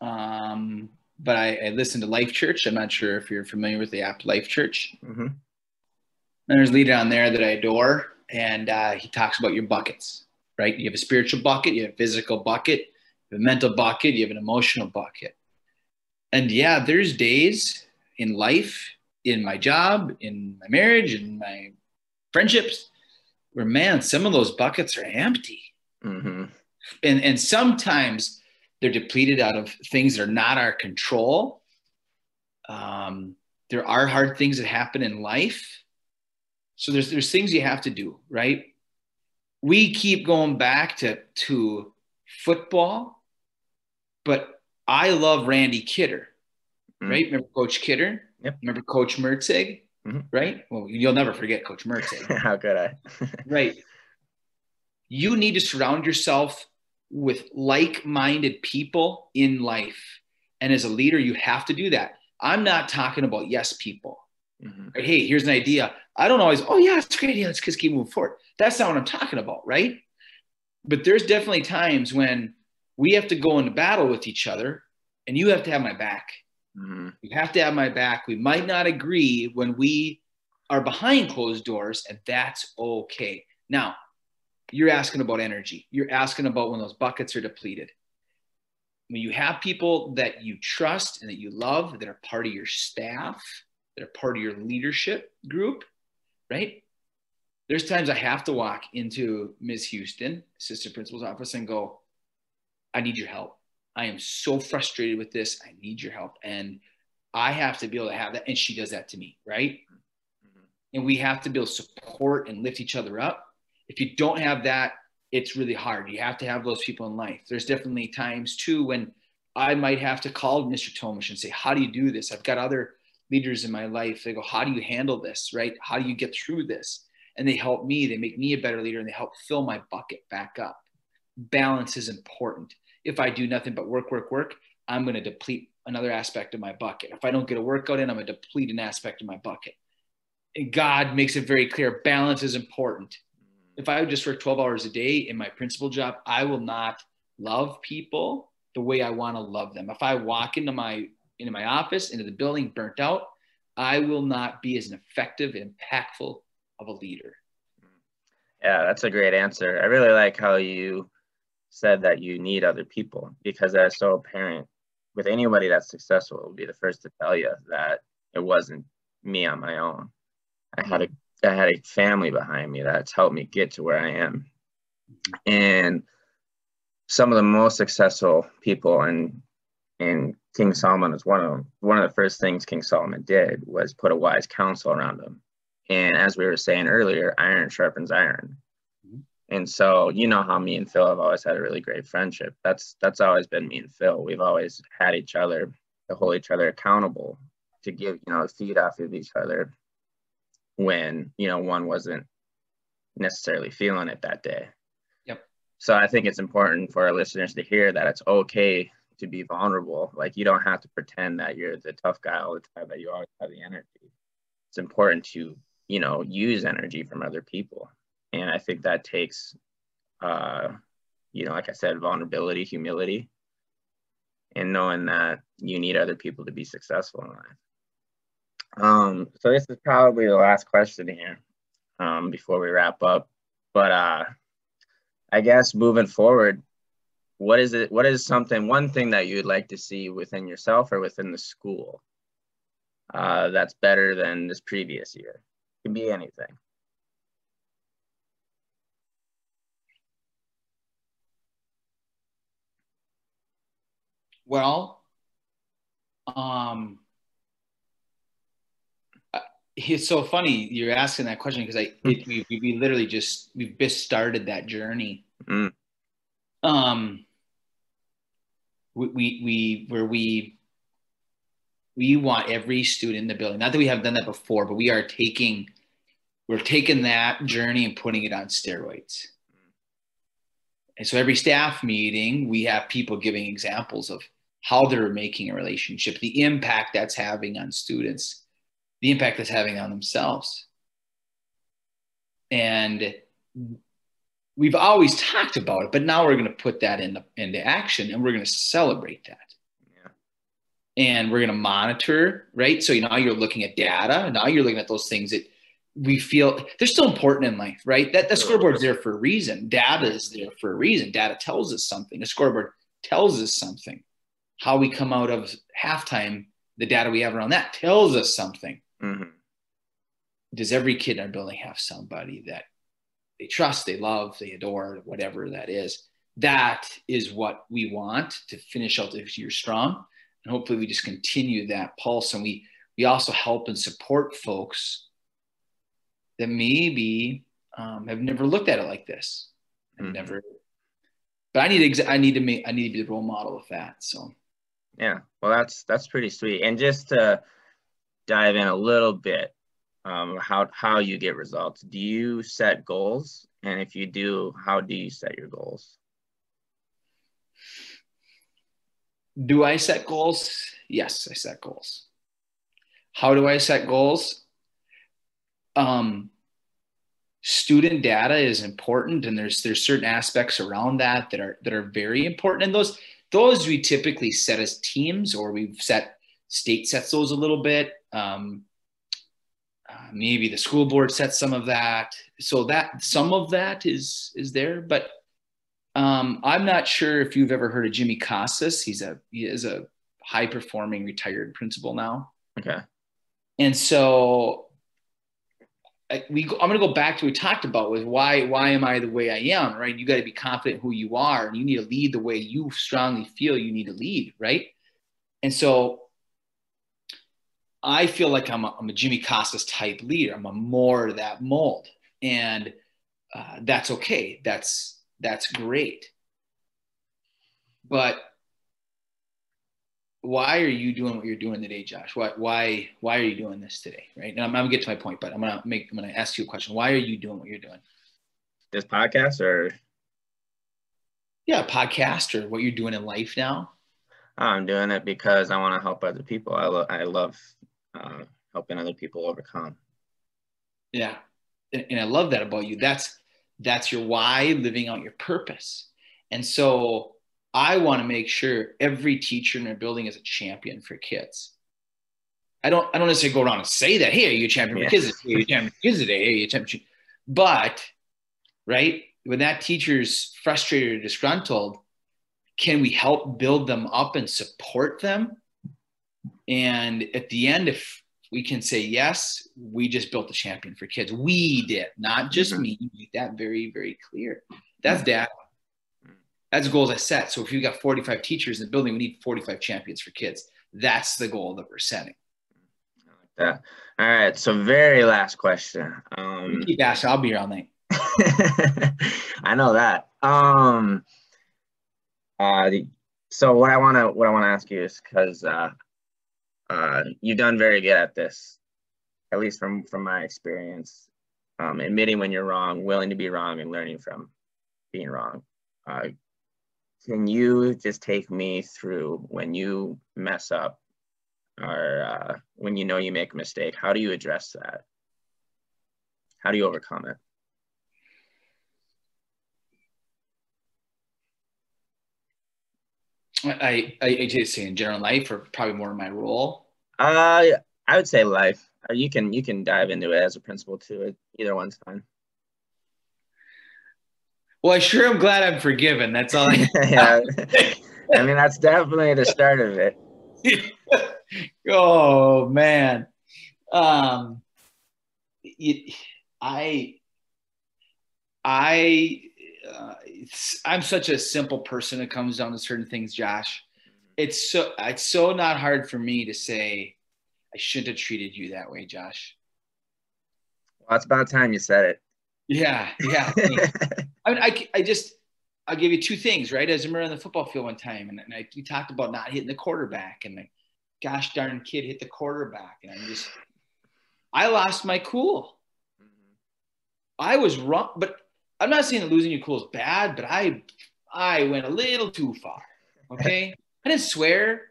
B: Um, but I, I listen to Life Church. I'm not sure if you're familiar with the app Life Church.
A: Mm-hmm. And
B: there's a leader on there that I adore, and uh, he talks about your buckets right? You have a spiritual bucket, you have a physical bucket, you have a mental bucket, you have an emotional bucket. And yeah, there's days in life, in my job, in my marriage, in my friendships, where man, some of those buckets are empty.
A: Mm-hmm.
B: And, and sometimes they're depleted out of things that are not our control. Um, there are hard things that happen in life. So there's, there's things you have to do, right? we keep going back to to football, but I love Randy Kidder, mm-hmm. right? Remember Coach Kidder?
A: Yep.
B: Remember Coach Mertzig? Mm-hmm. Right? Well, you'll never forget Coach Mertzig.
A: How could I?
B: right. You need to surround yourself with like-minded people in life. And as a leader, you have to do that. I'm not talking about yes people. Mm-hmm. Right? Hey, here's an idea. I don't always, oh yeah, it's a great idea. Let's just keep moving forward. That's not what I'm talking about, right? But there's definitely times when we have to go into battle with each other and you have to have my back. Mm-hmm. You have to have my back. We might not agree when we are behind closed doors, and that's okay. Now, you're asking about energy. You're asking about when those buckets are depleted. When you have people that you trust and that you love that are part of your staff, that are part of your leadership group, right? there's times I have to walk into Ms. Houston, assistant principal's office, and go, I need your help. I am so frustrated with this. I need your help. And I have to be able to have that. And she does that to me, right? Mm-hmm. And we have to be able to support and lift each other up. If you don't have that, it's really hard. You have to have those people in life. There's definitely times too when I might have to call Mr. Tomish and say, How do you do this? I've got other leaders in my life. They go, How do you handle this? Right? How do you get through this? and they help me. They make me a better leader and they help fill my bucket back up. Balance is important. If I do nothing but work, work, work, I'm going to deplete another aspect of my bucket. If I don't get a workout in, I'm going to deplete an aspect of my bucket. And God makes it very clear balance is important. If I would just work 12 hours a day in my principal job, I will not love people the way I want to love them. If I walk into my into my office, into the building burnt out, I will not be as an effective, impactful of a leader?
A: Yeah, that's a great answer. I really like how you said that you need other people because that's so apparent with anybody that's successful will be the first to tell you that it wasn't me on my own. I had a I had a family behind me that's helped me get to where I am. And some of the most successful people and And King Solomon was one of them. One of the first things King Solomon did was put a wise counsel around him. And as we were saying earlier, iron sharpens iron. Mm-hmm. And so you know how me and Phil have always had a really great friendship. That's that's always been me and Phil. We've always had each other to hold each other accountable, to give, you know, feed off of each other when, you know, one wasn't necessarily feeling it that day.
B: Yep.
A: So I think it's important for our listeners to hear that it's okay to be vulnerable. Like you don't have to pretend that you're the tough guy all the time, that you always have the energy. It's important to, you know, use energy from other people. And I think that takes, uh, you know, like I said, vulnerability, humility, and knowing that you need other people to be successful in life. Um, so this is probably the last question here um, before we wrap up. But uh, I guess moving forward, what is it? What is something, one thing that you'd like to see within yourself or within the school uh, that's better than this previous year? It can be anything.
B: Well, um, it's so funny you're asking that question because I it, we, we literally just we've just started that journey. Mm. Um, we, we we where we we want every student in the building. Not that we have done that before, but we are taking we're taking that journey and putting it on steroids. And so every staff meeting, we have people giving examples of how they're making a relationship, the impact that's having on students the impact that's having on themselves. And we've always talked about it, but now we're going to put that into, into action and we're going to celebrate that. Yeah. And we're going to monitor, right? So now you're looking at data. Now you're looking at those things that we feel they're still important in life, right? That the scoreboard's there for a reason. Data is there for a reason. Data tells us something. The scoreboard tells us something. How we come out of halftime, the data we have around that tells us something. Mm-hmm. Does every kid in our building have somebody that they trust, they love, they adore, whatever that is? That is what we want to finish out this year strong. And hopefully we just continue that pulse and we we also help and support folks that maybe um, have never looked at it like this. Mm-hmm. Never but I need to I need to make I need to be the role model of that. So
A: yeah, well that's that's pretty sweet. And just to dive in a little bit um, how how you get results. Do you set goals? And if you do, how do you set your goals?
B: Do I set goals? Yes, I set goals. How do I set goals? Um, student data is important, and there's there's certain aspects around that that are that are very important. And those those we typically set as teams, or we've set state sets those a little bit. Um, uh, maybe the school board sets some of that. So that some of that is is there, but um, I'm not sure if you've ever heard of Jimmy Casas. He's a he is a high performing retired principal now.
A: Okay.
B: And so I, we I'm going to go back to what we talked about with why why am I the way I am, right? You got to be confident who you are, and you need to lead the way you strongly feel you need to lead, right? And so I feel like I'm a, I'm a Jimmy Casas type leader. I'm a more that mold, and uh, that's okay. That's that's great. But why are you doing what you're doing today, Josh? Why why why are you doing this today? Right? And I'm, I'm gonna get to my point, but I'm gonna make I'm gonna ask you a question. Why are you doing what you're doing?
A: This podcast or
B: yeah, podcast or what you're doing in life now.
A: I'm doing it because I want to help other people. I, lo- I love uh, helping other people overcome.
B: Yeah, and, and I love that about you. That's that's your why, living out your purpose. And so I want to make sure every teacher in our building is a champion for kids. I don't I don't necessarily go around and say that, hey, are you a champion yeah. for kids? Hey, you champion for kids today? Hey, you a champion. But right, when that teacher's frustrated or disgruntled, can we help build them up and support them? And at the end, if we can say, yes, we just built a champion for kids. We did, not just mm-hmm. me. Make that very, very clear. That's data. That's goals I set. So if you got 45 teachers in the building, we need 45 champions for kids. That's the goal that we're setting.
A: Yeah. All right. So very last question. Um,
B: keep asking. I'll be here all night.
A: I know that. Um, uh, so what I want to what I want to ask you is because uh, uh, you've done very good at this, at least from from my experience. Um, admitting when you're wrong, willing to be wrong, and learning from being wrong. Uh, can you just take me through when you mess up or uh, when you know you make a mistake? How do you address that? How do you overcome it?
B: I, I, I just say in general life, or probably more in my role.
A: Uh, I would say life. Uh, you can you can dive into it as a principal too. Either one's fine.
B: Well, I sure am glad I'm forgiven. That's all. I
A: yeah, I mean that's definitely the start of it.
B: oh man, um, it, I, I uh, I'm such a simple person. It comes down to certain things, Josh. It's so it's so not hard for me to say I shouldn't have treated you that way, Josh.
A: Well, it's about time you said it.
B: Yeah, yeah. I mean, I, I just I'll give you two things, right? As I remember on the football field one time, and, and I, we talked about not hitting the quarterback, and the gosh darn kid hit the quarterback, and I just I lost my cool. Mm-hmm. I was wrong, but I'm not saying that losing your cool is bad, but I I went a little too far. Okay, I didn't swear,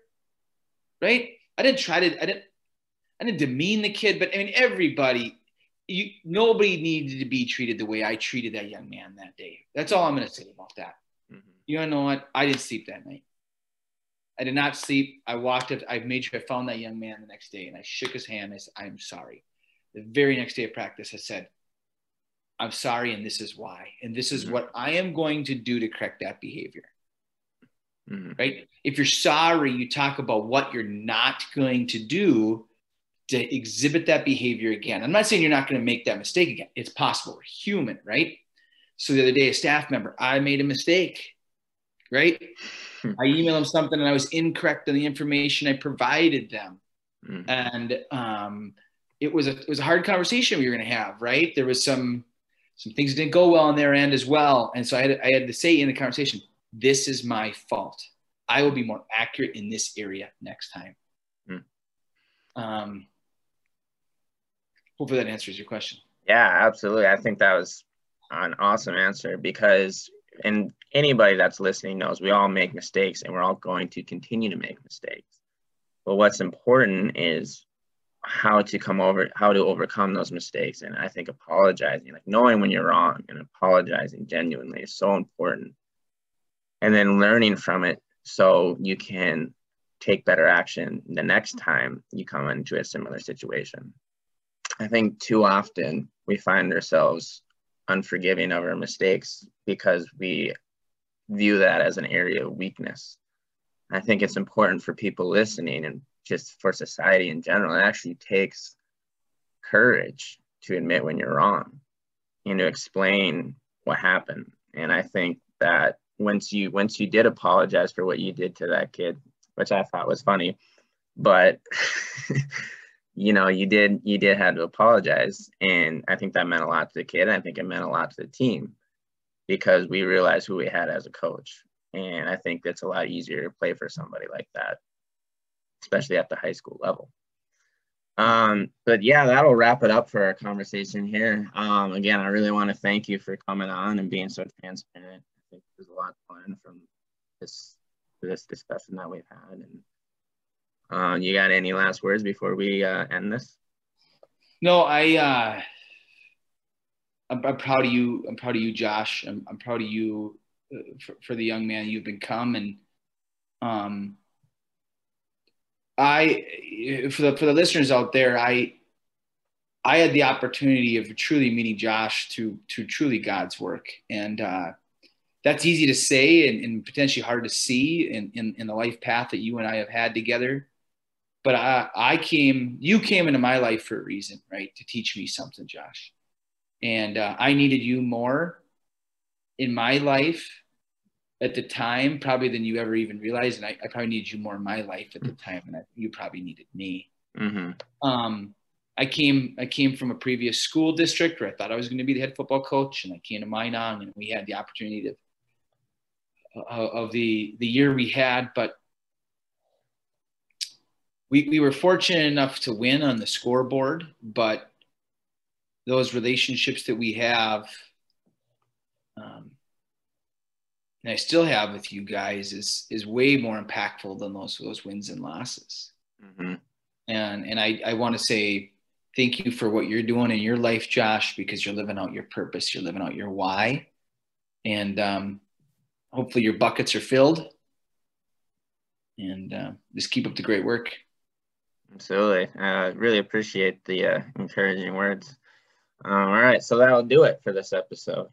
B: right? I didn't try to. I didn't. I didn't demean the kid, but I mean everybody. You nobody needed to be treated the way I treated that young man that day. That's all I'm going to say about that. Mm-hmm. You know what? I didn't sleep that night. I did not sleep. I walked up. I made sure I found that young man the next day, and I shook his hand. I said, "I'm sorry." The very next day of practice, I said, I'm sorry, and this is why. And this is mm-hmm. what I am going to do to correct that behavior. Mm-hmm. Right? If you're sorry, you talk about what you're not going to do to exhibit that behavior again. I'm not saying you're not going to make that mistake again. It's possible. We're human, right? So the other day, a staff member, I made a mistake, right? I emailed them something and I was incorrect on the information I provided them. Mm-hmm. And um, it was a it was a hard conversation we were going to have, right? There was some some things didn't go well on their end as well. And so I had, I had to say in the conversation, this is my fault. I will be more accurate in this area next time. Mm. Um, hopefully that answers your question.
A: Yeah, absolutely. I think that was an awesome answer because, and anybody that's listening knows we all make mistakes and we're all going to continue to make mistakes. But what's important is how to come over how to overcome those mistakes. And i think apologizing like knowing when you're wrong and apologizing genuinely is so important. And then learning from it so you can take better action the next time you come into a similar situation. I think too often we find ourselves unforgiving of our mistakes because we view that as an area of weakness. I think it's important for people listening and just for society in general, it actually takes courage to admit when you're wrong and to explain what happened. And I think that once you once you did apologize for what you did to that kid, which I thought was funny, but you know, you did you did have to apologize. And I think that meant a lot to the kid. I think it meant a lot to the team because we realized who we had as a coach. And I think it's a lot easier to play for somebody like that especially at the high school level. Um, but yeah, that'll wrap it up for our conversation here. Um, again, I really want to thank you for coming on and being so transparent. I think there's a lot to learn from this this discussion that we've had. And uh, you got any last words before we uh, end this?
B: No, I. Uh, I'm, I'm, proud of you. I'm proud of you, Josh. I'm, I'm proud of you uh, for, for the young man you've become, and um, I for the for the listeners out there, I I had the opportunity of truly meeting Josh to to truly God's work, and uh, that's easy to say and, and, potentially hard to see in, in in the life path that you and I have had together. But I, I came, you came into my life for a reason, right? To teach me something, Josh, and uh, I needed you more in my life at the time, probably than you ever even realized. And I, I probably needed you more in my life at the time, and I, you probably needed me.
A: Mm-hmm.
B: Um, I came I came from a previous school district where I thought I was going to be the head football coach, and I came to Minong, and we had the opportunity to uh, of the the year we had, but we we were fortunate enough to win on the scoreboard, but those relationships that we have, um, and I still have with you guys, is is way more impactful than those those wins and losses.
A: Mm-hmm.
B: And and I I want to say thank you for what you're doing in your life, Josh, because you're living out your purpose, you're living out your why, and um, hopefully your buckets are filled. And uh, just keep up the great work.
A: Absolutely. I uh, really appreciate the uh, encouraging words. Um, all right, so that'll do it for this episode.